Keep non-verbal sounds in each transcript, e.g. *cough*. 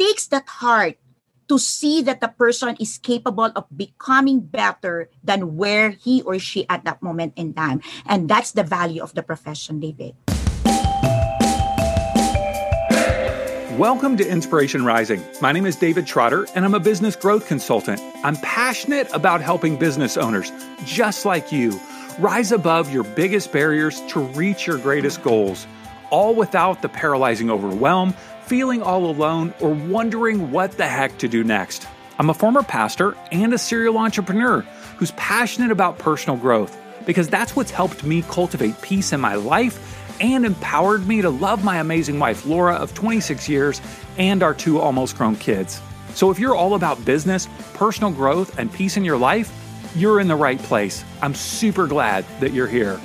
takes that heart to see that the person is capable of becoming better than where he or she at that moment in time. And that's the value of the profession, David. Welcome to Inspiration Rising. My name is David Trotter, and I'm a business growth consultant. I'm passionate about helping business owners, just like you, rise above your biggest barriers to reach your greatest goals, all without the paralyzing overwhelm feeling all alone, or wondering what the heck to do next. I'm a former pastor and a serial entrepreneur who's passionate about personal growth because that's what's helped me cultivate peace in my life and empowered me to love my amazing wife, Laura, of 26 years, and our two almost grown kids. So if you're all about business, personal growth, and peace in your life, you're in the right place. I'm super glad that you're here.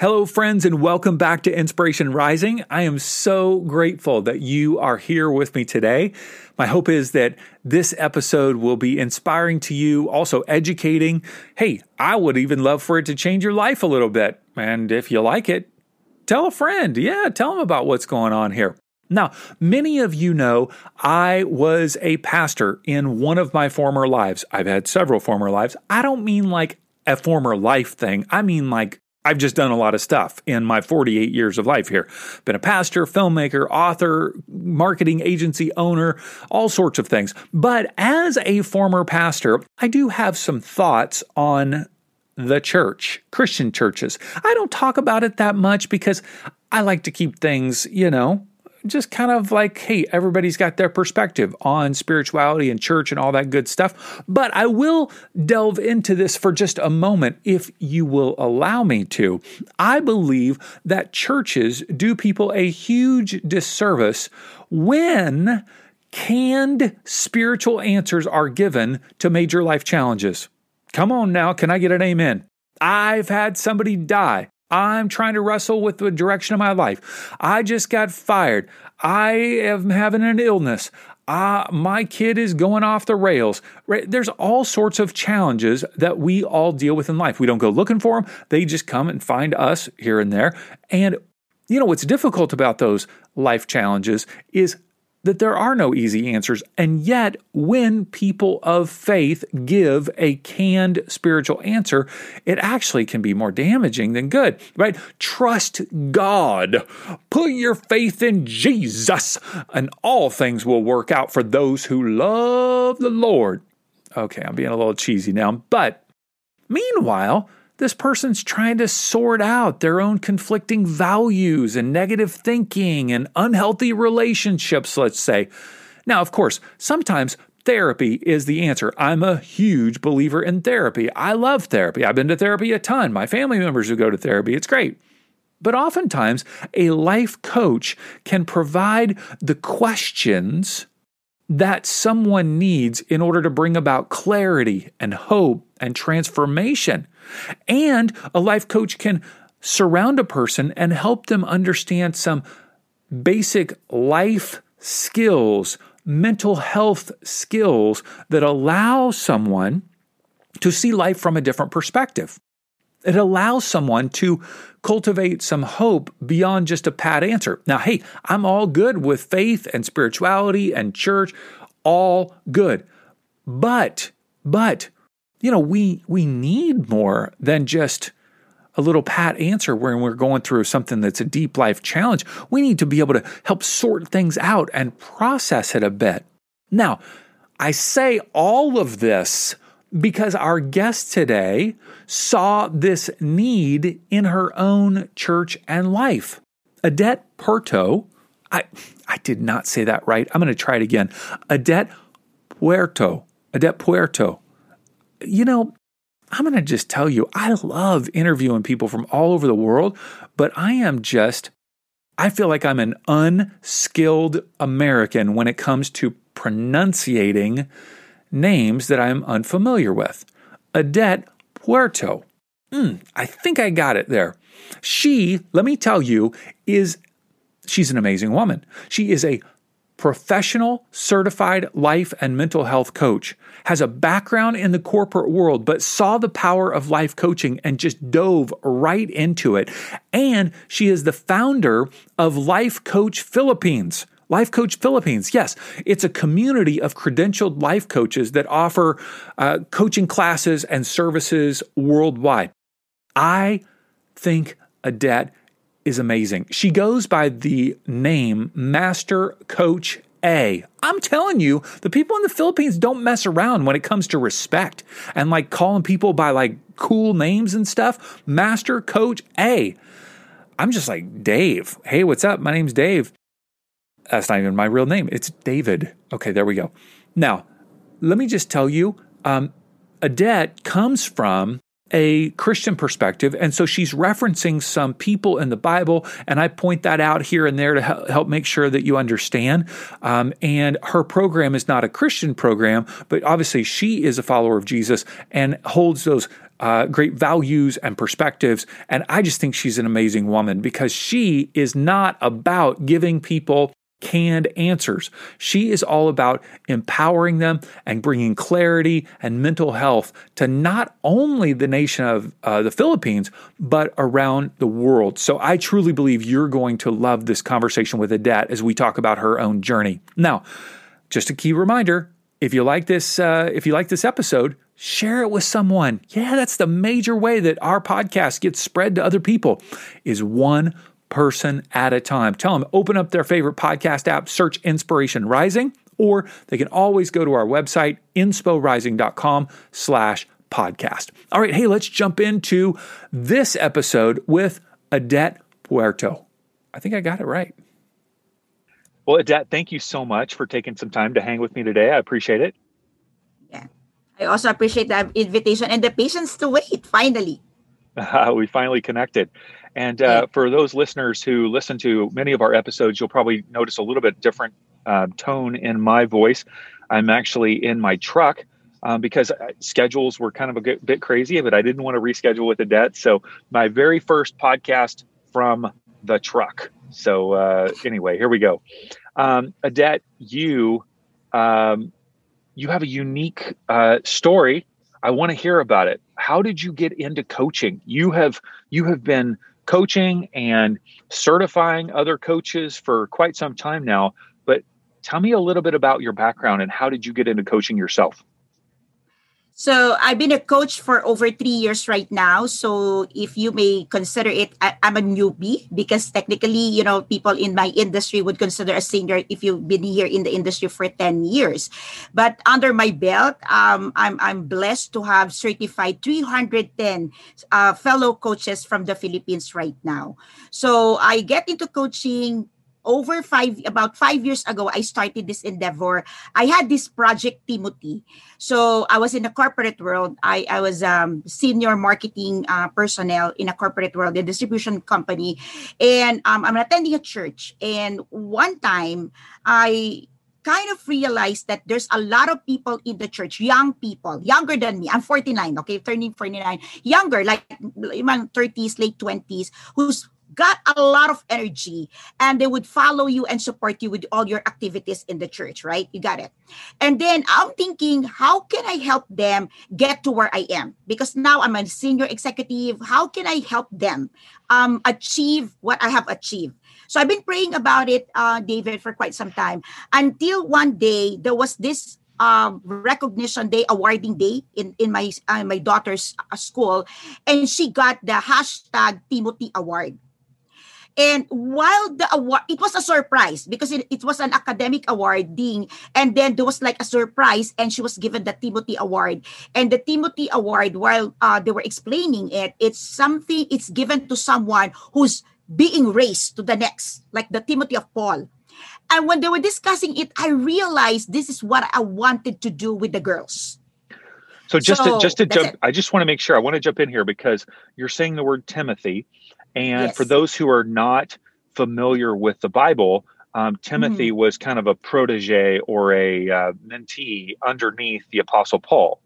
Hello, friends, and welcome back to Inspiration Rising. I am so grateful that you are here with me today. My hope is that this episode will be inspiring to you, also educating. Hey, I would even love for it to change your life a little bit. And if you like it, tell a friend. Yeah, tell them about what's going on here. Now, many of you know I was a pastor in one of my former lives. I've had several former lives. I don't mean like a former life thing, I mean like I've just done a lot of stuff in my 48 years of life here. Been a pastor, filmmaker, author, marketing agency owner, all sorts of things. But as a former pastor, I do have some thoughts on the church, Christian churches. I don't talk about it that much because I like to keep things, you know, just kind of like, hey, everybody's got their perspective on spirituality and church and all that good stuff. But I will delve into this for just a moment if you will allow me to. I believe that churches do people a huge disservice when canned spiritual answers are given to major life challenges. Come on now, can I get an amen? I've had somebody die I'm trying to wrestle with the direction of my life. I just got fired. I am having an illness. Uh, my kid is going off the rails. Right? There's all sorts of challenges that we all deal with in life. We don't go looking for them, they just come and find us here and there. And you know what's difficult about those life challenges is that there are no easy answers. And yet, when people of faith give a canned spiritual answer, it actually can be more damaging than good, right? Trust God. Put your faith in Jesus, and all things will work out for those who love the Lord. Okay, I'm being a little cheesy now, but meanwhile, this person's trying to sort out their own conflicting values and negative thinking and unhealthy relationships, let's say. Now, of course, sometimes therapy is the answer. I'm a huge believer in therapy. I love therapy. I've been to therapy a ton. My family members who go to therapy, it's great. But oftentimes, a life coach can provide the questions that someone needs in order to bring about clarity and hope and transformation. And a life coach can surround a person and help them understand some basic life skills, mental health skills that allow someone to see life from a different perspective. It allows someone to cultivate some hope beyond just a pat answer. Now, hey, I'm all good with faith and spirituality and church, all good. But, but, you know, we we need more than just a little pat answer when we're going through something that's a deep life challenge. We need to be able to help sort things out and process it a bit. Now, I say all of this because our guest today saw this need in her own church and life. Adet Puerto, I, I did not say that right. I'm going to try it again. Adet Puerto, Adet Puerto. You know, I'm going to just tell you, I love interviewing people from all over the world, but I am just, I feel like I'm an unskilled American when it comes to pronunciating names that I'm unfamiliar with. Adet Puerto. Mm, I think I got it there. She, let me tell you, is she's an amazing woman. She is a professional certified life and mental health coach, has a background in the corporate world, but saw the power of life coaching and just dove right into it. And she is the founder of Life Coach Philippines Life Coach Philippines. Yes, it's a community of credentialed life coaches that offer uh, coaching classes and services worldwide. I think Adet is amazing. She goes by the name Master Coach A. I'm telling you, the people in the Philippines don't mess around when it comes to respect and like calling people by like cool names and stuff. Master Coach A. I'm just like, Dave. Hey, what's up? My name's Dave. That's not even my real name. It's David. Okay, there we go. Now, let me just tell you, um, Adet comes from a Christian perspective. And so she's referencing some people in the Bible. And I point that out here and there to help make sure that you understand. Um, and her program is not a Christian program, but obviously she is a follower of Jesus and holds those uh, great values and perspectives. And I just think she's an amazing woman because she is not about giving people canned answers. She is all about empowering them and bringing clarity and mental health to not only the nation of uh, the Philippines, but around the world. So I truly believe you're going to love this conversation with Adet as we talk about her own journey. Now, just a key reminder if you like this, uh, if you like this episode, share it with someone. Yeah, that's the major way that our podcast gets spread to other people is one person at a time. Tell them, open up their favorite podcast app, search Inspiration Rising, or they can always go to our website, insporising.com slash podcast. All right, hey, let's jump into this episode with Adet Puerto. I think I got it right. Well, Adet, thank you so much for taking some time to hang with me today. I appreciate it. Yeah. I also appreciate the invitation and the patience to wait, finally. *laughs* We finally connected. And uh, for those listeners who listen to many of our episodes, you'll probably notice a little bit different uh, tone in my voice. I'm actually in my truck um, because uh, schedules were kind of a bit crazy, but I didn't want to reschedule with Adet. So my very first podcast from the truck. So uh, anyway, here we go. Um, Adet, you um, you have a unique uh, story. I want to hear about it. How did you get into coaching? You have you have been coaching and certifying other coaches for quite some time now. But tell me a little bit about your background and how did you get into coaching yourself? So I've been a coach for over three years right now. So if you may consider it, I, am a newbie because technically, you know, people in my industry would consider a senior if you've been here in the industry for 10 years. But under my belt, um, I'm, I'm blessed to have certified 310 uh, fellow coaches from the Philippines right now. So I get into coaching over five about five years ago i started this endeavor. I had this project timothy. So i was in the corporate world. I, I was um, senior marketing uh, personnel in a corporate world a distribution company. And um, i'm attending a church. And one time i kind of realized that there's a lot of people in the church, young people, younger than me. I'm 49, okay, turning 49, younger, like in my 30s, late 20s, who's got a lot of energy and they would follow you and support you with all your activities in the church, right? You got it. And then I'm thinking, how can I help them get to where I am? Because now I'm a senior executive. How can I help them um, achieve what I have achieved? So I've been praying about it, uh, David, for quite some time until one day there was this um, recognition day, awarding day in in my uh, my daughter's uh, school, and she got the hashtag Timothy Award. And while the award, it was a surprise because it, it was an academic awarding. And then there was like a surprise, and she was given the Timothy Award. And the Timothy Award, while uh, they were explaining it, it's something, it's given to someone who's being raised to the next, like the Timothy of Paul. And when they were discussing it, I realized this is what I wanted to do with the girls. So just so, to, just to jump, it. I just want to make sure I want to jump in here because you're saying the word Timothy, and yes. for those who are not familiar with the Bible, um, Timothy mm-hmm. was kind of a protege or a uh, mentee underneath the Apostle Paul.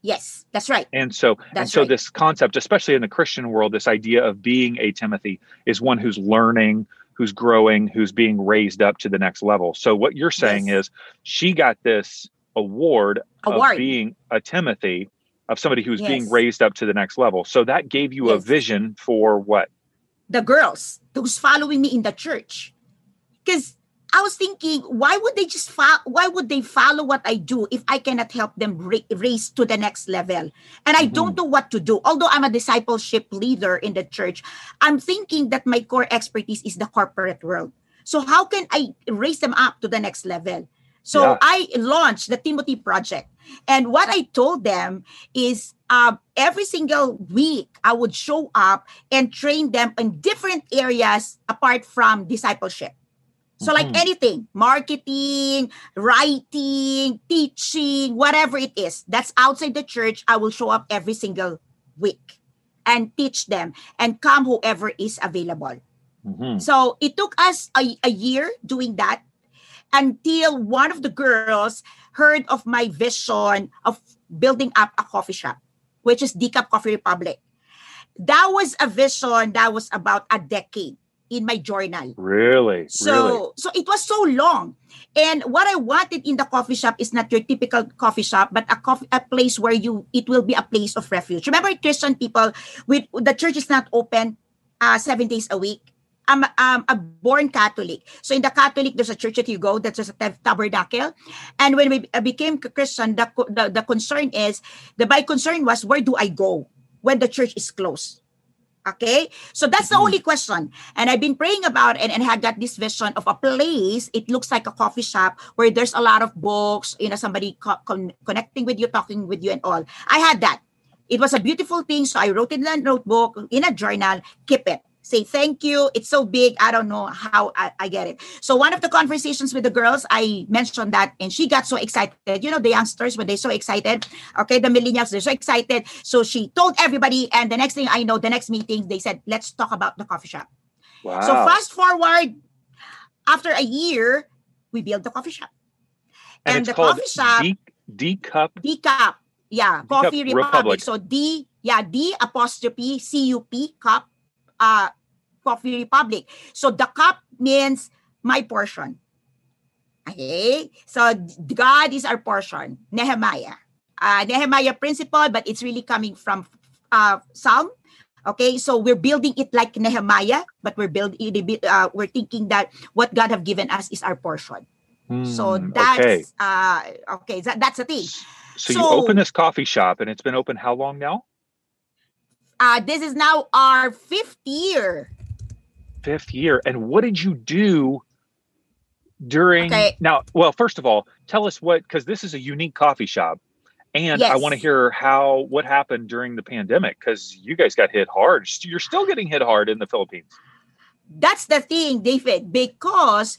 Yes, that's right. And so, that's and so right. this concept, especially in the Christian world, this idea of being a Timothy is one who's learning, who's growing, who's being raised up to the next level. So, what you're saying yes. is she got this award, award, of being a Timothy of somebody who's yes. being raised up to the next level. So that gave you yes. a vision for what? The girls, those following me in the church. Because I was thinking, why would they just fo- why would they follow what I do if I cannot help them ra- raise to the next level? And I mm-hmm. don't know what to do. Although I'm a discipleship leader in the church, I'm thinking that my core expertise is the corporate world. So how can I raise them up to the next level? So yeah. I launched the Timothy Project. And what I told them is uh, every single week, I would show up and train them in different areas apart from discipleship. So, mm-hmm. like anything, marketing, writing, teaching, whatever it is, that's outside the church, I will show up every single week and teach them and come whoever is available. Mm-hmm. So it took us a, a year doing that until one of the girls heard of my vision of building up a coffee shop, which is D'Cup Coffee Republic. That was a vision that was about a decade in my journal. Really? So really? so it was so long. And what I wanted in the coffee shop is not your typical coffee shop, but a coffee a place where you it will be a place of refuge. Remember Christian people with the church is not open uh, seven days a week. I'm, I'm a born Catholic. So in the Catholic, there's a church that you go, that's a tabernacle. And when we became Christian, the, the, the concern is, the my concern was, where do I go when the church is closed? Okay, so that's the mm-hmm. only question. And I've been praying about it and I got this vision of a place. It looks like a coffee shop where there's a lot of books, you know, somebody co- con- connecting with you, talking with you, and all. I had that. It was a beautiful thing. So I wrote it in a notebook, in a journal, keep it say thank you. It's so big. I don't know how I, I, get it. So one of the conversations with the girls, I mentioned that, and she got so excited. You know, the youngsters when they're so excited. Okay, the millennials they're so excited. So she told everybody, and the next thing I know, the next meeting they said, "Let's talk about the coffee shop." Wow. So fast forward, after a year, we built the coffee shop, and, and the coffee shop D, D cup D cup. Yeah, D Coffee Republic. Republic. So D, yeah, D apostrophe C U P cup uh, Coffee Republic. So the cup means my portion. Okay? So God is our portion. Nehemiah. Uh, Nehemiah principle, but it's really coming from uh, Psalm. Okay, so we're building it like Nehemiah, but we're building uh, we're thinking that what God have given us is our portion. Mm, so that's okay. uh okay, that, that's the thing. So, so you open this coffee shop and it's been open how long now? Uh, this is now our fifth year. Fifth year. And what did you do during okay. now? Well, first of all, tell us what because this is a unique coffee shop. And yes. I want to hear how what happened during the pandemic because you guys got hit hard. You're still getting hit hard in the Philippines. That's the thing, David, because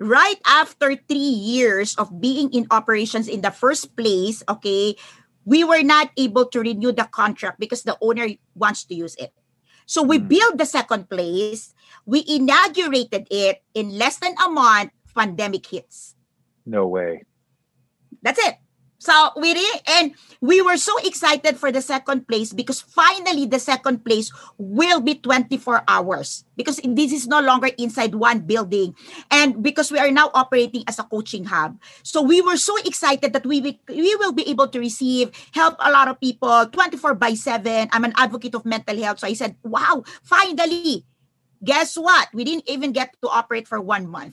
right after three years of being in operations in the first place, okay, we were not able to renew the contract because the owner wants to use it. So we mm. built the second place. We inaugurated it in less than a month. Pandemic hits. No way. That's it. So we re- and we were so excited for the second place because finally the second place will be 24 hours because this is no longer inside one building and because we are now operating as a coaching hub. So we were so excited that we we, we will be able to receive help a lot of people 24 by 7. I'm an advocate of mental health so I said, "Wow, finally." Guess what? We didn't even get to operate for 1 month.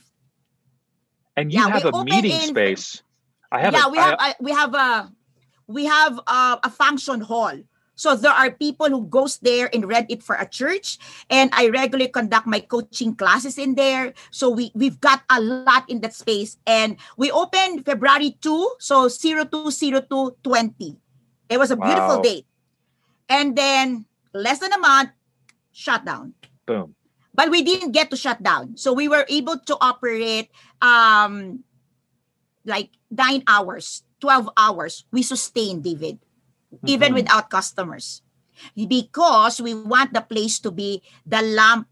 And you yeah, have a meeting in, space I have. Yeah, a, we have. I, we have a we have a, a function hall. So there are people who goes there and rent it for a church, and I regularly conduct my coaching classes in there. So we we've got a lot in that space, and we opened February two, so zero two zero two twenty. It was a wow. beautiful date, and then less than a month, shut down. Boom. But we didn't get to shut down, so we were able to operate um like nine hours, 12 hours, we sustain, David, mm-hmm. even without customers. Because we want the place to be the lamp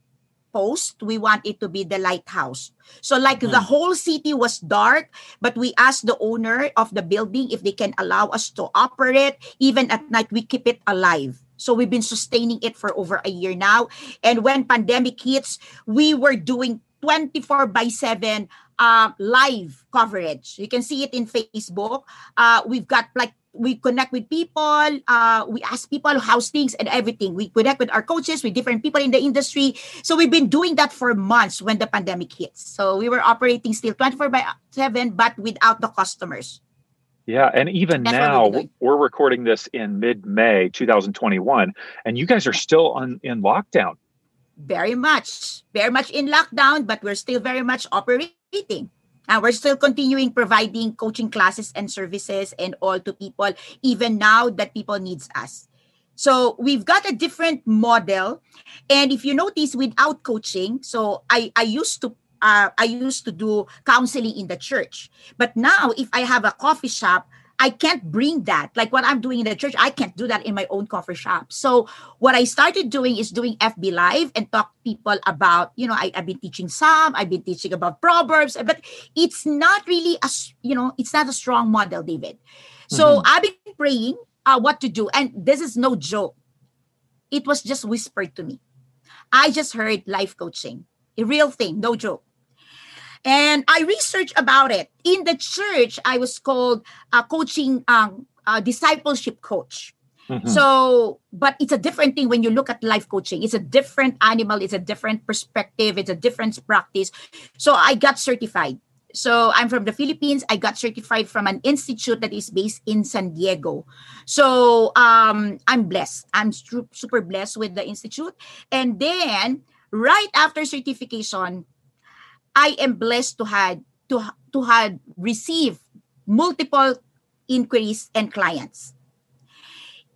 post, we want it to be the lighthouse. So, like mm-hmm. the whole city was dark, but we asked the owner of the building if they can allow us to operate. Even at night, we keep it alive. So we've been sustaining it for over a year now. And when pandemic hits, we were doing 24 by 7 uh, live coverage. You can see it in Facebook. Uh, we've got like we connect with people. Uh, we ask people how's things and everything. We connect with our coaches, with different people in the industry. So we've been doing that for months when the pandemic hits. So we were operating still 24 by 7, but without the customers. Yeah, and even That's now we're, we're recording this in mid-May 2021, and you guys are still on in lockdown. Very much, very much in lockdown, but we're still very much operating. And we're still continuing providing coaching classes and services and all to people, even now that people needs us. So we've got a different model. And if you notice, without coaching, so I, I used to uh, I used to do counseling in the church. But now, if I have a coffee shop, I can't bring that. Like what I'm doing in the church, I can't do that in my own coffee shop. So what I started doing is doing FB Live and talk people about, you know, I, have been teaching some, I've been teaching about Proverbs, but it's not really a, you know, it's not a strong model, David. So mm-hmm. I've been praying uh, what to do. And this is no joke. It was just whispered to me. I just heard life coaching, a real thing, no joke. And I researched about it. In the church, I was called a coaching um, a discipleship coach. Mm-hmm. So, but it's a different thing when you look at life coaching. It's a different animal, it's a different perspective, it's a different practice. So, I got certified. So, I'm from the Philippines. I got certified from an institute that is based in San Diego. So, um, I'm blessed. I'm super blessed with the institute. And then, right after certification, I am blessed to had to to had received multiple inquiries and clients.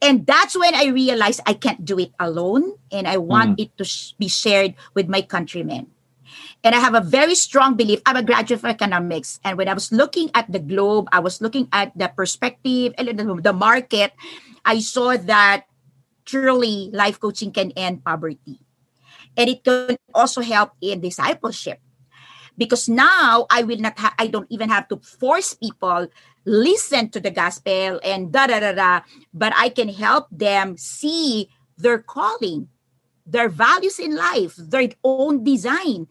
And that's when I realized I can't do it alone and I want mm. it to sh- be shared with my countrymen. And I have a very strong belief. I'm a graduate of economics. And when I was looking at the globe, I was looking at the perspective, the market, I saw that truly life coaching can end poverty. And it can also help in discipleship because now I will not ha- I don't even have to force people listen to the gospel and da da da da but I can help them see their calling their values in life their own design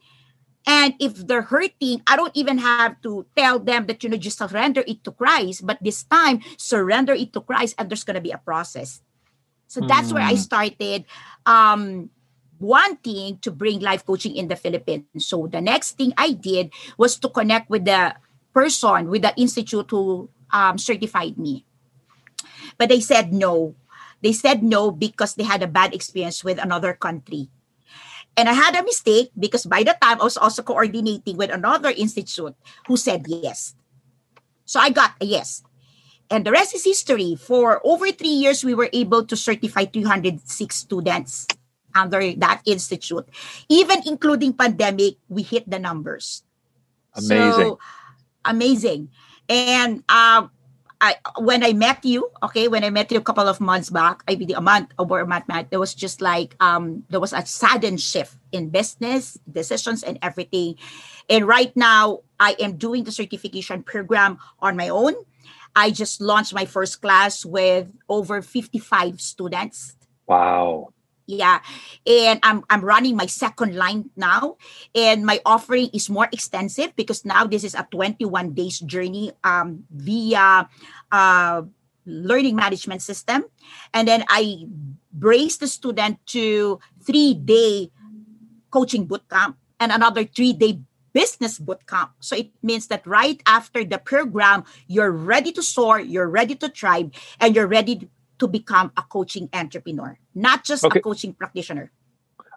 and if they're hurting I don't even have to tell them that you know just surrender it to Christ but this time surrender it to Christ and there's going to be a process so that's mm. where I mm. started um wanting to bring life coaching in the Philippines. So the next thing I did was to connect with the person, with the institute who um, certified me. But they said no. They said no because they had a bad experience with another country. And I had a mistake because by the time I was also coordinating with another institute who said yes. So I got a yes. And the rest is history. For over three years, we were able to certify 306 students under that institute. Even including pandemic, we hit the numbers. Amazing. So, amazing. And um, I, when I met you, okay, when I met you a couple of months back, I mean a month over a month, there was just like um there was a sudden shift in business decisions and everything. And right now, I am doing the certification program on my own. I just launched my first class with over 55 students. Wow yeah. And i'm i'm running my second line now. And my offering is more extensive because now this is a 21 days journey um via uh learning management system. And then i brace the student to three day coaching bootcamp and another three day business bootcamp. So it means that right after the program, you're ready to soar, you're ready to thrive, and you're ready to become a coaching entrepreneur, not just okay. a coaching practitioner.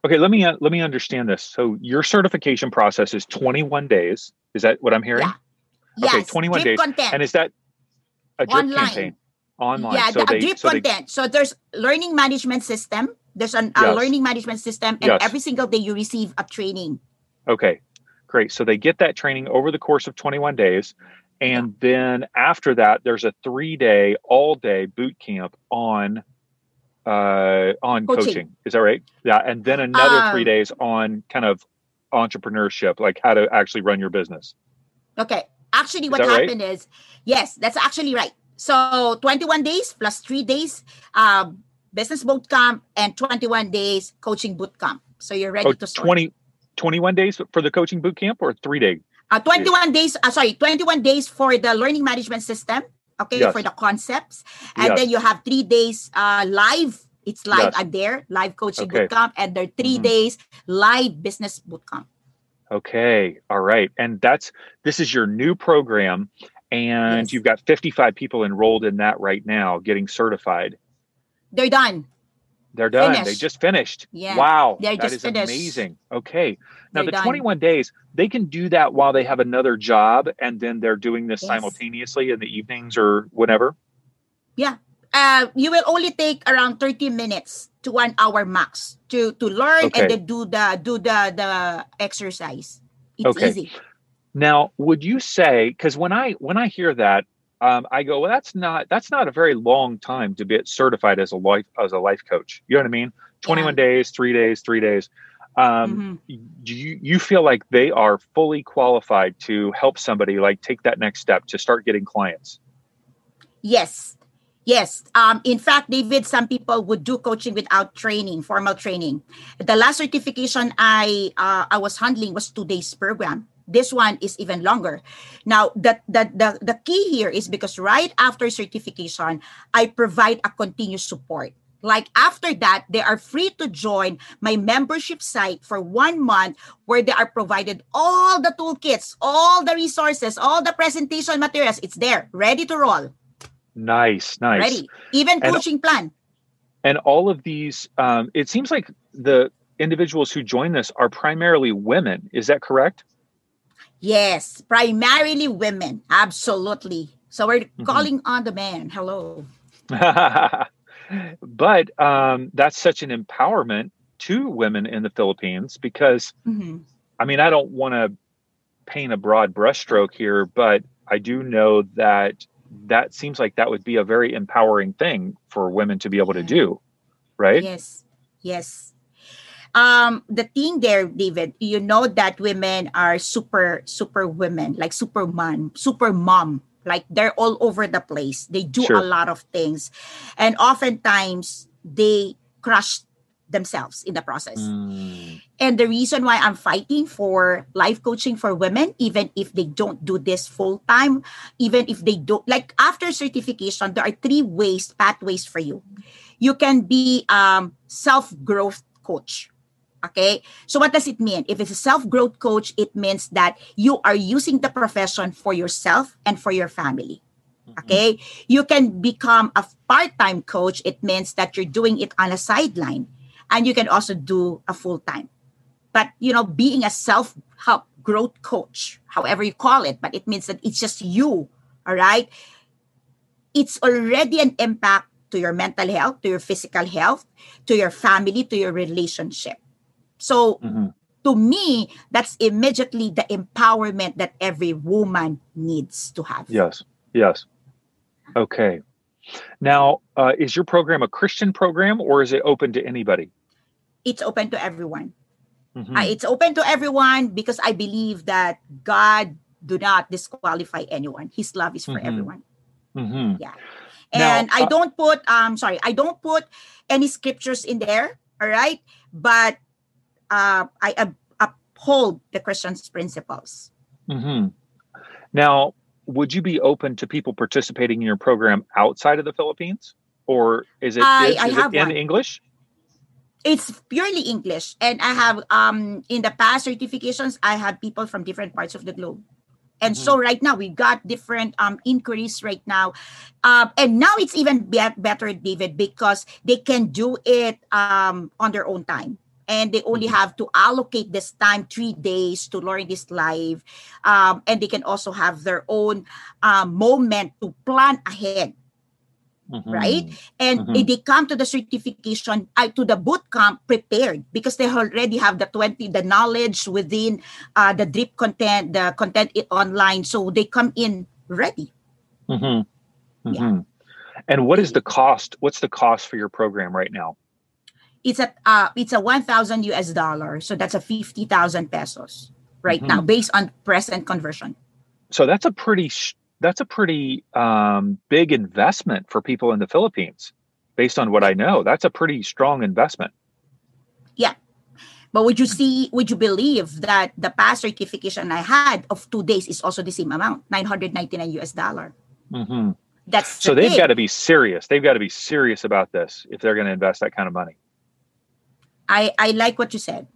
Okay, let me uh, let me understand this. So your certification process is 21 days. Is that what I'm hearing? Yeah. Okay, yes. 21 drip days. Content. And is that a drip Online. campaign? Online. Yeah, so the, they, drip so content. They... So there's learning management system. There's an, yes. a learning management system, and yes. every single day you receive a training. Okay, great. So they get that training over the course of 21 days, and then after that, there's a three day, all day boot camp on uh, on coaching. coaching. Is that right? Yeah. And then another um, three days on kind of entrepreneurship, like how to actually run your business. Okay. Actually, what happened right? is, yes, that's actually right. So 21 days plus three days um, business boot camp and 21 days coaching boot camp. So you're ready oh, to start. 20, 21 days for the coaching boot camp or three day Uh, 21 days, uh, sorry, 21 days for the learning management system, okay, Yes. for the concepts. And Yes. then you have three days uh, live. It's live Yes. at there, live coaching Okay. bootcamp, and there are 3 Mhm. days live business bootcamp. Okay. All right. And that's this is your new program and you've got 55 people enrolled in that right now getting certified. They're done. They're done. They just finished. Yeah. Wow. They're that is finished. amazing. Okay. Now They're the done. 21 days, they can do that while they have another job and then they're doing this Yes. simultaneously in the evenings or whatever. Yeah. uh, you will only take around 30 minutes to one hour max to to learn Okay. and then do the do the the exercise. It's Okay. easy. Now, would you say because when I when I hear that, um, I go, well, that's not that's not a very long time to get certified as a life as a life coach. You know what I mean? Twenty one days, three days, three days. Um, Mhm. Do you you feel like they are fully qualified to help somebody like take that next step to start getting clients? Yes. Yes. Um, in fact, David, some people would do coaching without training, formal training. The last certification I uh, I was handling was two days program. This one is even longer. Now, the, the, the, the key here is because right after certification, I provide a continuous support. Like after that, they are free to join my membership site for one month where they are provided all the toolkits, all the resources, all the presentation materials. It's there, ready to roll. Nice, nice. Ready. Even And- coaching plan. And all of these, um, it seems like the individuals who join this are primarily women. Is that correct? Yes, primarily women. Absolutely. So we're Mhm. calling on the man. Hello. *laughs* but um, that's such an empowerment to women in the Philippines because, Mhm. I mean, I don't want to paint a broad brushstroke here, but I do know that that seems like that would be a very empowering thing for women to be able to do, right? Yes. Yes. Um, the thing there, David, you know that women are super, super women, like superman, super mom. Like they're all over the place. They do Sure. a lot of things. And oftentimes they crush themselves in the process. Mm, And the reason why I'm fighting for life coaching for women, even if they don't do this full time, even if they don't, like after certification, there are three ways, pathways for you. You can be um, self growth coach. Okay. So what does it mean? If it's a self growth coach, it means that you are using the profession for yourself and for your family. Mm-hmm. Okay. You can become a part time coach. It means that you're doing it on a sideline and you can also do a full time. But, you know, being a self help growth coach, however you call it, but it means that it's just you. All right. It's already an impact to your mental health, to your physical health, to your family, to your relationship. So, mhm. to me, that's immediately the empowerment that every woman needs to have. Yes, yes. Okay. Now, uh, is your program a Christian program or is it open to anybody? It's open to everyone. Mhm. Uh, it's open to everyone because I believe that God do not disqualify anyone. His love is for Mhm. everyone. Mhm. Now, Now, And I uh, don't put um sorry, I don't put any scriptures in there, all right? But uh I up- uphold the Christian's principles. hmm Now, would you be open to people participating in your program outside of the Philippines, or is it I- is I it have in one. English? It's purely English and I have um in the past certifications I have people from different parts of the globe. And so right now we got different um inquiries right now. Um and now it's even be- better David because they can do it um on their own time. And they only Mhm. have to allocate this time three days to learn this live. Um, and they can also have their own um, moment to plan ahead Mhm. Right? and Mhm. if they come to the certification uh, to the boot camp prepared because they already have the 20 the knowledge within uh, the drip content the content online so they come in ready Mhm. Yeah. Mhm. And what is the cost? What's the cost for your program right now? It's a uh, it's a 1000 us dollar so that's a 50000 pesos right Mhm. now based on present conversion So that's a pretty sh- that's a pretty um, big investment for people in the Philippines, based on what I know. That's a pretty strong investment. Yeah but would you see, would you believe that the past certification I had of two days is also the same amount, 999 US dollar? Mm-hmm. That's so the they've got to be serious. They've got to be serious about this if they're going to invest that kind of money. I, I like what you said.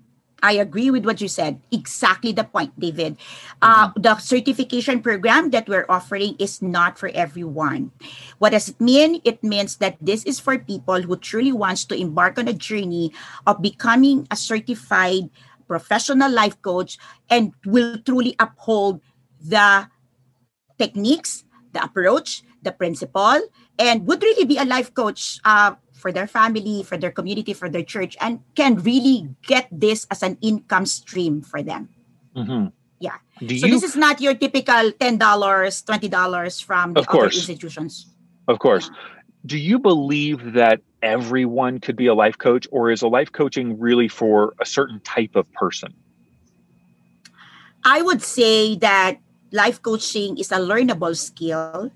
I agree with what you said. Exactly the point, David. Uh, the certification program that we're offering is not for everyone. What does it mean? It means that this is for people who truly wants to embark on a journey of becoming a certified professional life coach and will truly uphold the techniques, the approach, the principle, and would really be a life coach uh, for their family, for their community, for their church, and can really get this as an income stream for them. Mm-hmm. Yeah. Do So you? this is not your typical ten dollars, twenty dollars from the Of other course. institutions. of course. Do you believe that everyone could be a life coach, or is a life coaching really for a certain type of person? I would say that life coaching is a learnable skill.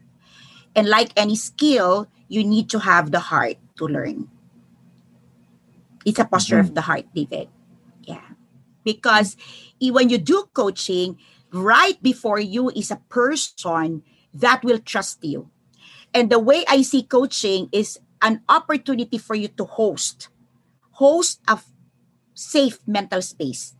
And like any skill, you need to have the heart to learn. It's a posture of mm-hmm. the heart, David. Yeah. Because when you do coaching, right before you is a person that will trust you. And the way I see coaching is an opportunity for you to host, host a safe mental space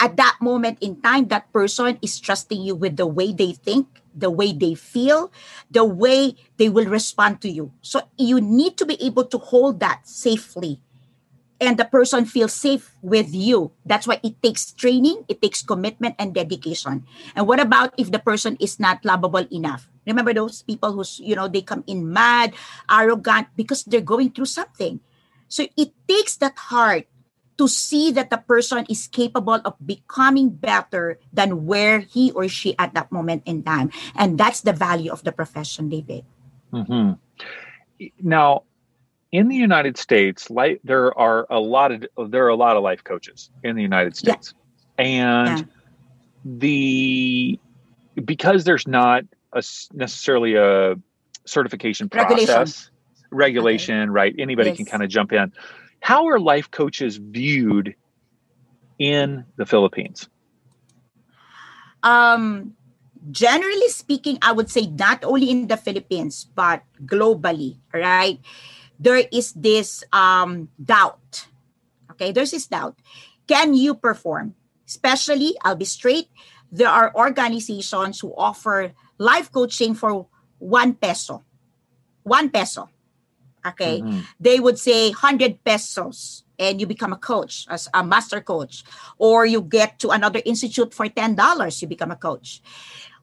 at that moment in time, that person is trusting you with the way they think, the way they feel, the way they will respond to you. So you need to be able to hold that safely. And the person feels safe with you. That's why it takes training, it takes commitment and dedication. And what about if the person is not lovable enough? Remember those people who's, you know, they come in mad, arrogant because they're going through something. So it takes that heart to see that the person is capable of becoming better than where he or she at that moment in time. And that's the value of the profession, David. hmm Now, in the United States, life, there are a lot of there are a lot of life coaches in the United Yeah. States, and Yeah. the because there's not a necessarily a certification Regulation. process regulation, right? Anybody can kind of jump in. How are life coaches viewed in the Philippines? Um, generally speaking, I would say not only in the Philippines, but globally, right? There is this um, doubt. Okay, there's this doubt. Can you perform? Especially, I'll be straight, there are organizations who offer life coaching for one peso. One peso. Okay. Mhm. they would say 100 pesos and you become a coach as a master coach. Or you get to another institute for $10 you become a coach.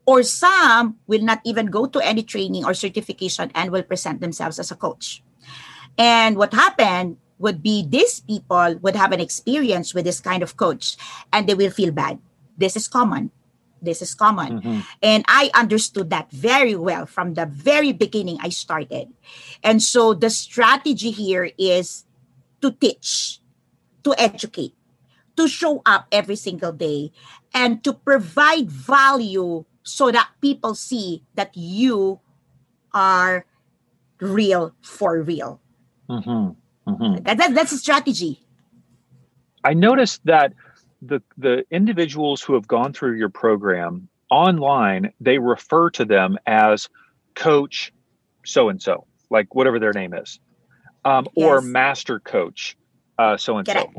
Or some will not even go to any training or certification and will present themselves as a coach. And what happened would be these people would have an experience with this kind of coach and they will feel bad. This is common this is common Mhm. and I understood that very well from the very beginning I started. And so the strategy here is to teach, to educate, to show up every single day, and to provide value so that people see that you are real for real. Mhm. Mhm. That, that- that's a strategy. I noticed that the the individuals who have gone through your program online, they refer to them as coach so and so, like whatever their name is, um, or master coach so and so.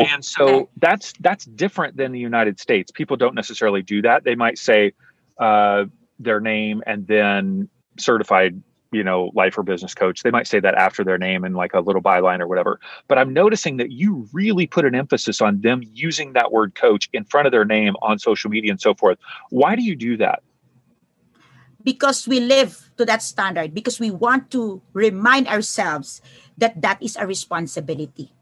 And so that's that's different than the United States. People don't necessarily do that. They might say uh, their name and then certified you know life or business coach they might say that after their name and like a little byline or whatever. But i'm noticing that you really put an emphasis on them using that word coach in front of their name on social media and so forth. Why do you do that? Because we live to that standard because we want to remind ourselves that that is a responsibility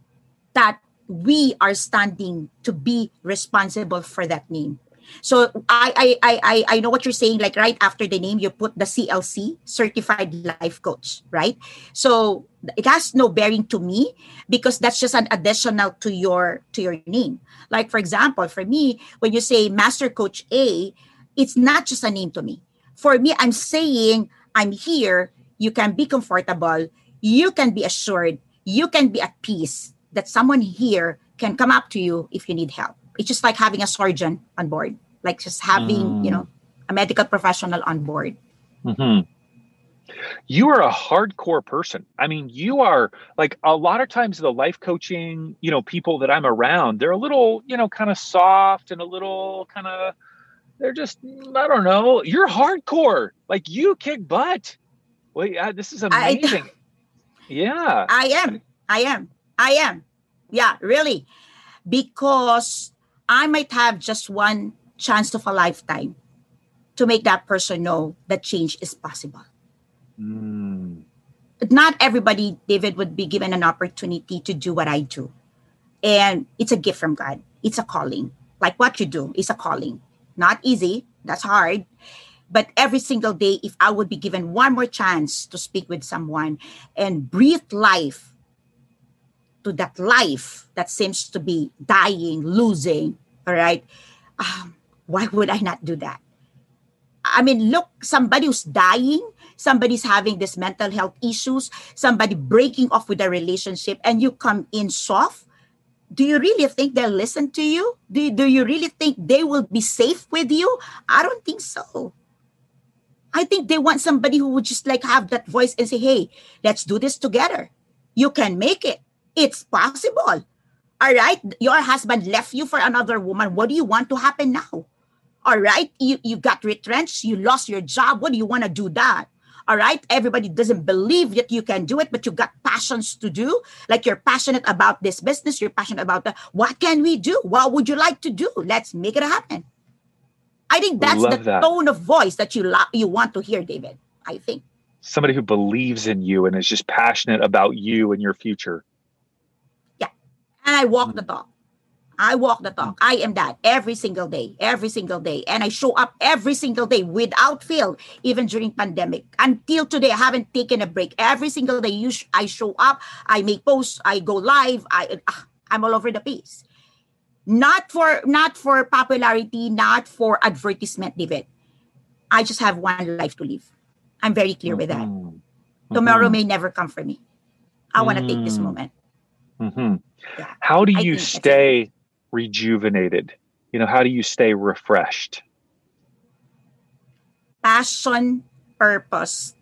that we are standing to be responsible for that name so I, I i i know what you're saying like right after the name you put the clc certified life coach right so it has no bearing to me because that's just an additional to your to your name like for example for me when you say master coach a it's not just a name to me for me, I'm saying I'm here. You can be comfortable. You can be assured. You can be at peace that someone here can come up to you if you need help. It's just like having a surgeon on board, like just having, mm. you know, a medical professional on board. Mm-hmm. You are a hardcore person. I mean, you are like a lot of times the life coaching, you know, people that I'm around, they're a little, you know, kind of soft and a little kind of, they're just, I don't know. You're hardcore. Like you kick butt. Well, yeah, this is amazing. I, yeah. I am. I am. I am. Yeah, really. Because I might have just one chance of a lifetime to make that person know that change is possible. Mm. Not everybody, David, would be given an opportunity to do what I do. And it's a gift from God. It's a calling. Like what you do is a calling. Not easy. That's hard. But every single day, if I would be given one more chance to speak with someone and breathe life to that life that seems to be dying, losing, all right, um, why would I not do that? I mean, look, somebody who's dying, somebody's having this mental health issues, somebody breaking off with a relationship, and you come in soft. Do you really think they'll listen to you? Do, do you really think they will be safe with you? I don't think so. I think they want somebody who would just like have that voice and say, hey, let's do this together. You can make it. It's possible. All right. Your husband left you for another woman. What do you want to happen now? All right. You, you got retrenched. You lost your job. What do you want to do that? All right. Everybody doesn't believe that you can do it, but you got passions to do. Like you're passionate about this business. You're passionate about that. What can we do? What would you like to do? Let's make it happen. I think that's Love the that. tone of voice that you lo- you want to hear, David. I think somebody who believes in you and is just passionate about you and your future. And I walk mm. the talk. I walk the talk. I am that every single day, every single day. And I show up every single day without fail, even during pandemic. Until today, I haven't taken a break. Every single day, you sh- I show up, I make posts, I go live, I, uh, I'm all over the place. Not for not for popularity, not for advertisement, David. I just have one life to live. I'm very clear mm-hmm. with that. Mm-hmm. Tomorrow mm-hmm. may never come for me. I want to take this mm. moment. Mm-hmm. Yeah, How do you stay rejuvenated? You know, how do you stay refreshed? Passion, purpose,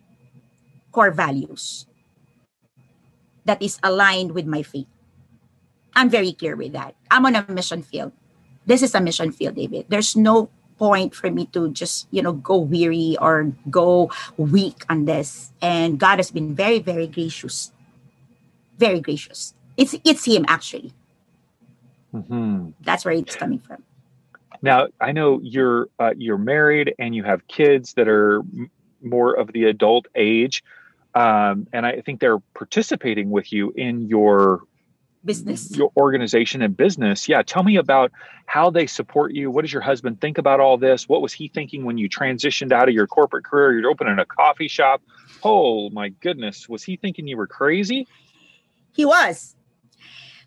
core values that is aligned with my faith. I'm very clear with that. I'm on a mission field. This is a mission field, David. There's no point for me to just, you know, go weary or go weak on this. And God has been very, very gracious. Very gracious. It's it's him actually. Mm-hmm. That's where it's coming from. Now, I know you're uh, you're married and you have kids that are m- more of the adult age, um, and I think they're participating with you in your business, your organization and business. Yeah, tell me about how they support you. What does your husband think about all this? What was he thinking when you transitioned out of your corporate career? You're opening a coffee shop. Oh my goodness, was he thinking you were crazy? He was.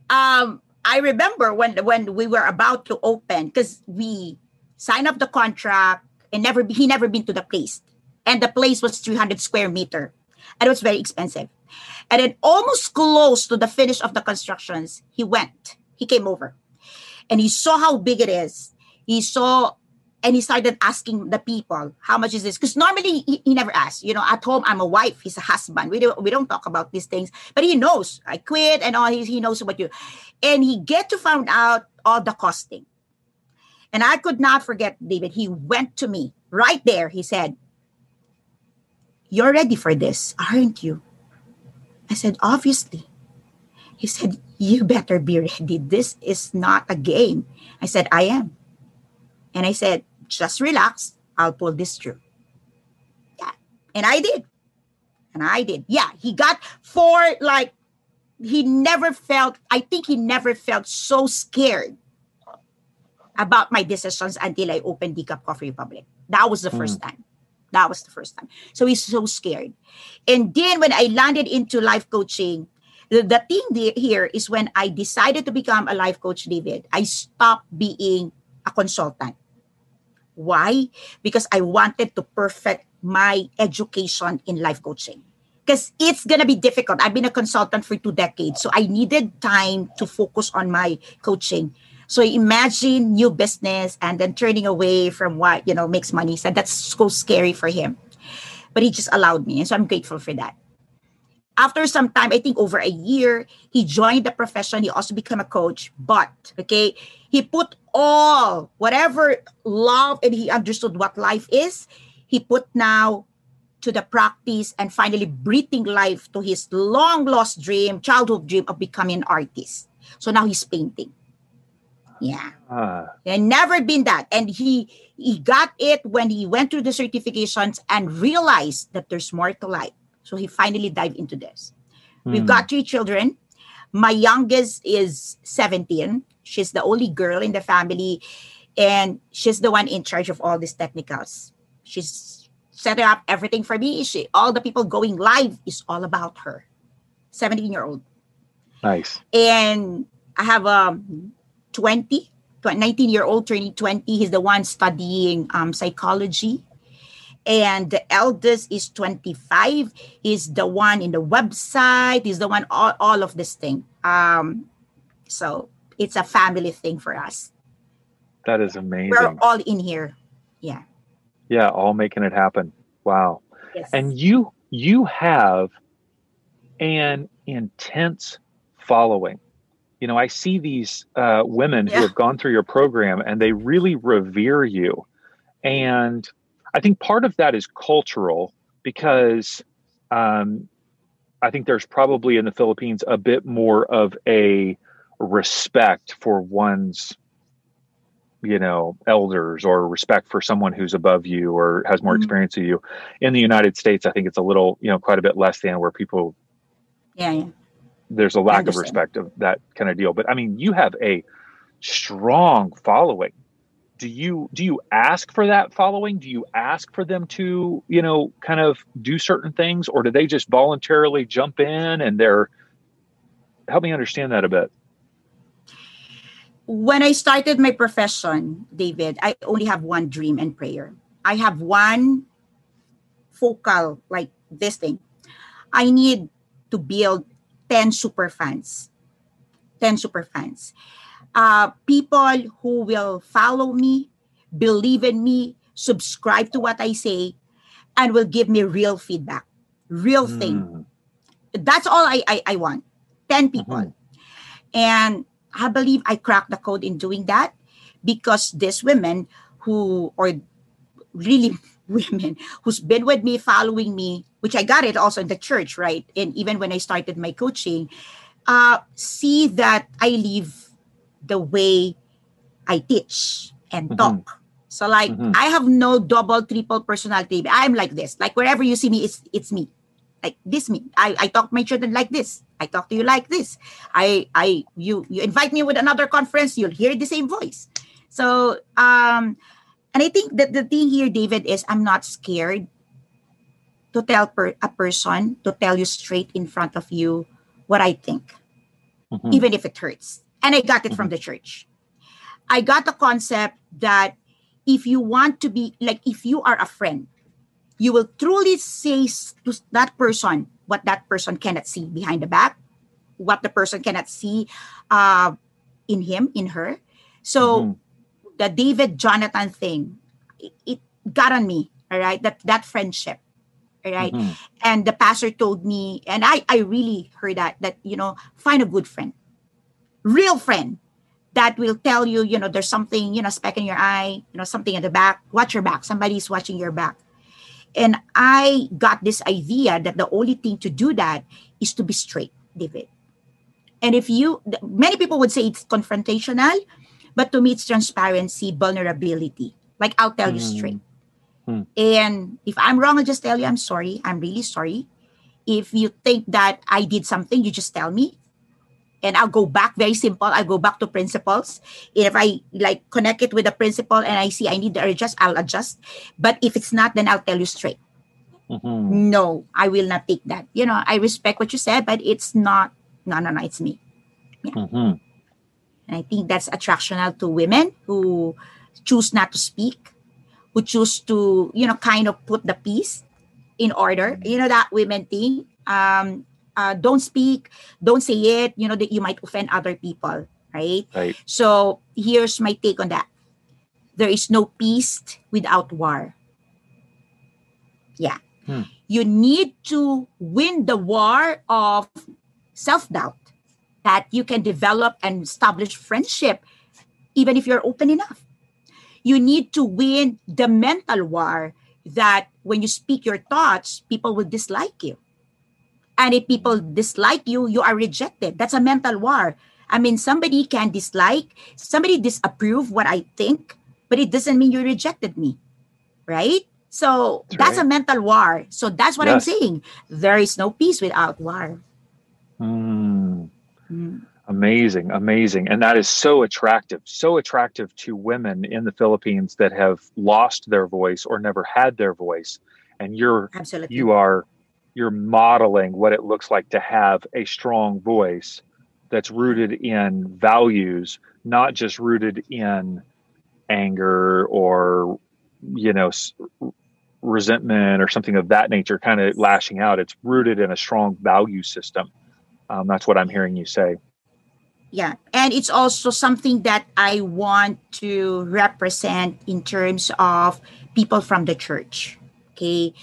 Um, I remember when when we were about to open because we signed up the contract and never he never been to the place, and the place was 300 square meter, and it was very expensive. And then almost close to the finish of the constructions, he went. He came over, and he saw how big it is. He saw and he started asking the people how much is this? Because normally he, he, never asks. You know at home i'm a wife he's a husband. We don't we don't talk about these things but he knows. I quit and all he, he knows about you. And he get to find out all the costing. And i could not forget david he went to me right there. He said you're ready for this aren't you? I said obviously. He said you better be ready. This is not a game. I said i am. And i said just relax. I'll pull this through. Yeah. And I did. And I did. Yeah. He got four, like, he never felt, I think he never felt so scared about my decisions until I opened D'Cup Coffee Republic. That was the mm. first time. That was the first time. So he's so scared. And then when I landed into life coaching, the, the thing here is when I decided to become a life coach, David, I stopped being a consultant. Why? Because I wanted to perfect my education in life coaching. because it's gonna be difficult. I've been a consultant for two decades, so I needed time to focus on my coaching. So imagine new business and then turning away from what you know makes money. So that's so scary for him. But he just allowed me, and so I'm grateful for that. After some time, I think over a year, he joined the profession. He also became a coach. But okay, he put all whatever love and he understood what life is. He put now to the practice and finally breathing life to his long lost dream, childhood dream of becoming an artist. So now he's painting. Yeah. Uh. And never been that. And he he got it when he went through the certifications and realized that there's more to life. So he finally dived into this. Mm. We've got three children. My youngest is 17. She's the only girl in the family and she's the one in charge of all these technicals. She's setting up everything for me. She, all the people going live is all about her. 17 year old. Nice. And I have a 20, 19 year old turning 20. He's the one studying um, psychology. And the eldest is 25. He's the one in the website. He's the one, all, all of this thing. Um, so it's a family thing for us. That is amazing. We're all in here. Yeah. Yeah, all making it happen. Wow. Yes. And you you have an intense following. You know, I see these uh, women yeah. who have gone through your program and they really revere you. And I think part of that is cultural because um, I think there's probably in the Philippines a bit more of a respect for one's you know elders or respect for someone who's above you or has more mm-hmm. experience than you. In the united states i think it's a little you know quite a bit less than where people yeah, yeah. there's a lack of respect of that kind of deal. But i mean you have a strong following. Do you do you ask for that following? Do you ask for them to you know kind of do certain things? Or do they just voluntarily jump in and they're help me understand that a bit when I started my profession, David, I only have one dream and prayer. I have one focal, like this thing. I need to build 10 super fans. 10 super fans. Uh, people who will follow me, believe in me, subscribe to what I say, and will give me real feedback, real mm. thing. That's all I, I, I want. 10 people. Mm-hmm. And I believe I cracked the code in doing that because these women who, or really *laughs* women who's been with me, following me, which I got it also in the church, right? And even when I started my coaching, uh, see that I live the way I teach and mm-hmm. talk. So like mm-hmm. I have no double, triple personality. I'm like this. Like wherever you see me, it's it's me like this me I, I talk to my children like this i talk to you like this i i you you invite me with another conference you'll hear the same voice so um and i think that the thing here david is i'm not scared to tell per, a person to tell you straight in front of you what i think mm-hmm. even if it hurts and i got it mm-hmm. from the church i got the concept that if you want to be like if you are a friend you will truly say to that person what that person cannot see behind the back, what the person cannot see uh, in him, in her. So mm-hmm. the David Jonathan thing, it, it, got on me, all right, that, that friendship. All right? mm-hmm. And the pastor told me, and I, I really heard that, that, you know, find a good friend, real friend that will tell you, you know, there's something, you know, speck in your eye, you know, something at the back. Watch your back. Somebody's watching your back. And I got this idea that the only thing to do that is to be straight, David. And if you, many people would say it's confrontational, but to me, it's transparency, vulnerability. Like, I'll tell mm. you straight. Mm. And if I'm wrong, I'll just tell you I'm sorry. I'm really sorry. If you think that I did something, you just tell me and I'll go back very simple. I go back to principles. If I like connect it with a principle and I see I need to adjust, I'll adjust. But if it's not, then I'll tell you straight. Mm-hmm. No, I will not take that. You know, I respect what you said, but it's not. No, no, no, it's me. Yeah. Mm-hmm. And I think that's attractional to women who choose not to speak, who choose to, you know, kind of put the piece in order. You know that women thing um, uh, don't speak, don't say it, you know, that you might offend other people, right? Right. So here's my take on that. There is no peace without war. Yeah. Hmm. You need to win the war of self doubt that you can develop and establish friendship even if you're open enough. You need to win the mental war that when you speak your thoughts, people will dislike you. And if people dislike you, you are rejected. That's a mental war. I mean, somebody can dislike, somebody disapprove what I think, but it doesn't mean you rejected me. Right? So That's that's, right. a mental war. So that's what I'm saying. There is no peace without war. Mm. Mm. Amazing, amazing. And that is so attractive, so attractive to women in the Philippines that have lost their voice or never had their voice. And you're Absolutely. you are you're modeling what it looks like to have a strong voice that's rooted in values, not just rooted in anger or you know resentment or something of that nature kind of lashing out it's rooted in a strong value system um, that's what i'm hearing you say Yeah. And it's also something that I want to represent in terms of people from the church. Okay.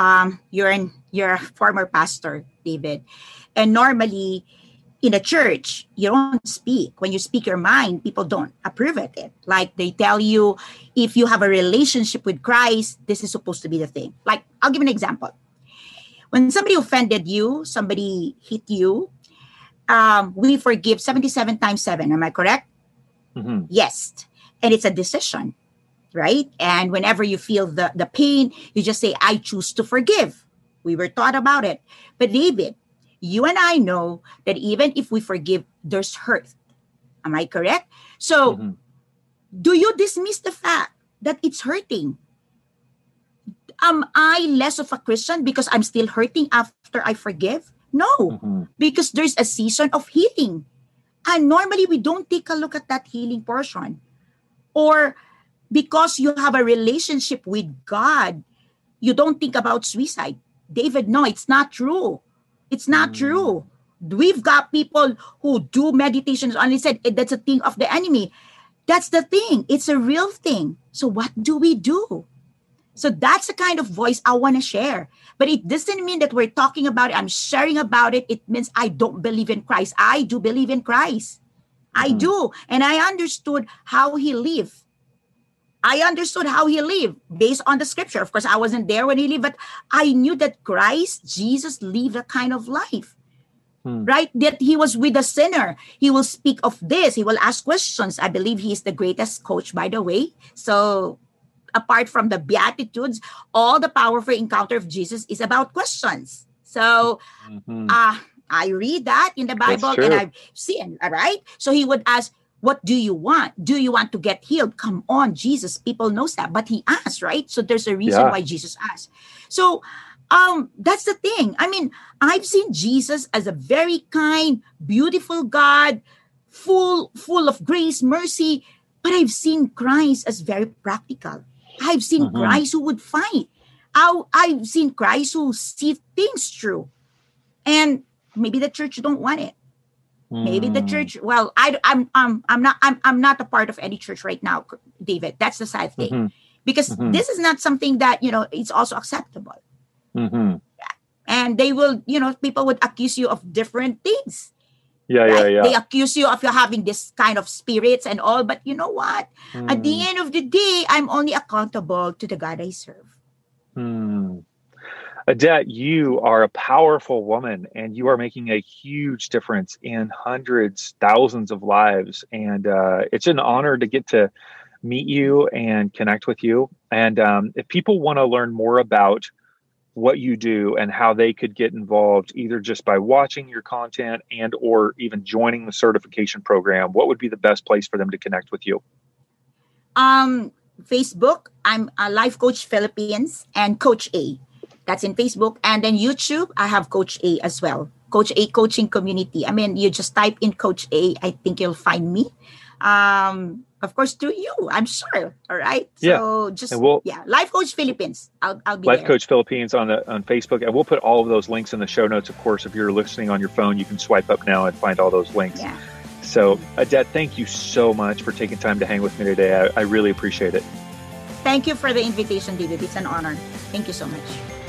Um, you're an you're a former pastor, David. And normally in a church, you don't speak. When you speak your mind, people don't approve of it. Like they tell you if you have a relationship with Christ, this is supposed to be the thing. Like I'll give an example. When somebody offended you, somebody hit you, um, we forgive 77 times 7. Am I correct? Mhm. Yes. And it's a decision, right? And whenever you feel the, the pain, you just say, I choose to forgive. We were taught about it. But David, you and I know that even if we forgive, there's hurt. Am I correct? So Mhm. do you dismiss the fact that it's hurting? Am I less of a Christian because I'm still hurting after I forgive? No Mhm. because there's a season of healing. And normally we don't take a look at that healing portion. Or because you have a relationship with God, you don't think about suicide. David, no, it's not true. It's not Mm. true. We've got people who do meditations on it said "Eh, that's a thing of the enemy. That's the thing. It's a real thing. So what do we do? So that's the kind of voice I want to share. But it doesn't mean that we're talking about it. I'm sharing about it. It means I don't believe in Christ. I do believe in Christ. I Mhm. do. And I understood how he lived. I understood how he lived based on the scripture. Of course, I wasn't there when he lived, but I knew that Christ, Jesus, lived a kind of life. Hmm. Right? That he was with a sinner. He will speak of this. He will ask questions. I believe he is the greatest coach, by the way. So apart from the beatitudes all the powerful encounter of jesus is about questions so Mhm. uh i read that in the bible and i've seen all right so he would ask what do you want? Do you want to get healed? Come on jesus people knows that but he asked right? So there's a reason Yeah. why jesus asked. So um that's the thing. I mean i've seen jesus as a very kind beautiful god full full of grace mercy but i've seen christ as very practical. I've seen Mhm. christ who would fight. I, i've seen christ who see things through. And maybe the church don't want it maybe the Mm. church well i i'm i'm, I'm not I'm, I'm not a part of any church right now david that's the sad thing Mhm. because Mhm. this is not something that you know it's also acceptable Mhm. and they will you know people would accuse you of different things yeah yeah right? yeah they accuse you of you having this kind of spirits and all but you know what at the Mm. end of the day i'm only accountable to the god i serve Adet, you are a powerful woman and you are making a huge difference in hundreds, thousands of lives. And uh, it's an honor to get to meet you and connect with you. And um, if people want to learn more about what you do and how they could get involved either just by watching your content and or even joining the certification program what would be the best place for them to connect with you um facebook i'm a life coach philippines and coach a that's in facebook and then youtube i have coach a as well coach a coaching community i mean you just type in coach a i think you'll find me Um, of course, through you, I'm sure. All right. Yeah. So just we'll, yeah, Life Coach Philippines. I'll, I'll be Life there. Coach Philippines on the on Facebook, and we'll put all of those links in the show notes. Of course, if you're listening on your phone, you can swipe up now and find all those links. Yeah. So, Adet, thank you so much for taking time to hang with me today. I, I really appreciate it. Thank you for the invitation, David. It's an honor. Thank you so much.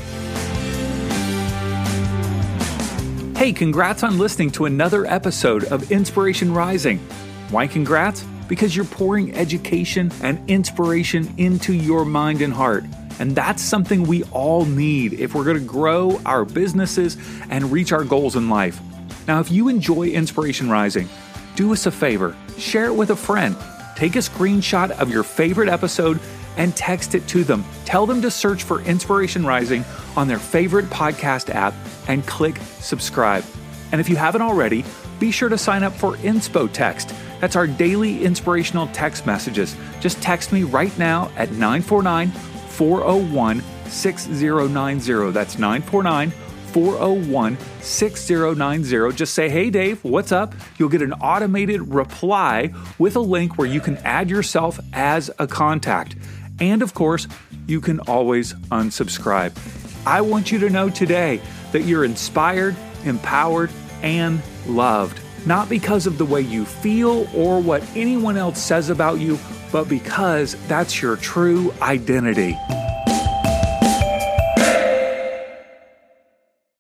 Hey, congrats on listening to another episode of Inspiration Rising. Why congrats? Because you're pouring education and inspiration into your mind and heart. And that's something we all need if we're going to grow our businesses and reach our goals in life. Now, if you enjoy Inspiration Rising, do us a favor share it with a friend. Take a screenshot of your favorite episode and text it to them. Tell them to search for Inspiration Rising on their favorite podcast app and click subscribe. And if you haven't already, be sure to sign up for Inspo Text. That's our daily inspirational text messages. Just text me right now at 949 401 6090. That's 949 401 6090. Just say, Hey Dave, what's up? You'll get an automated reply with a link where you can add yourself as a contact. And of course, you can always unsubscribe. I want you to know today that you're inspired, empowered, and loved. Not because of the way you feel or what anyone else says about you, but because that's your true identity.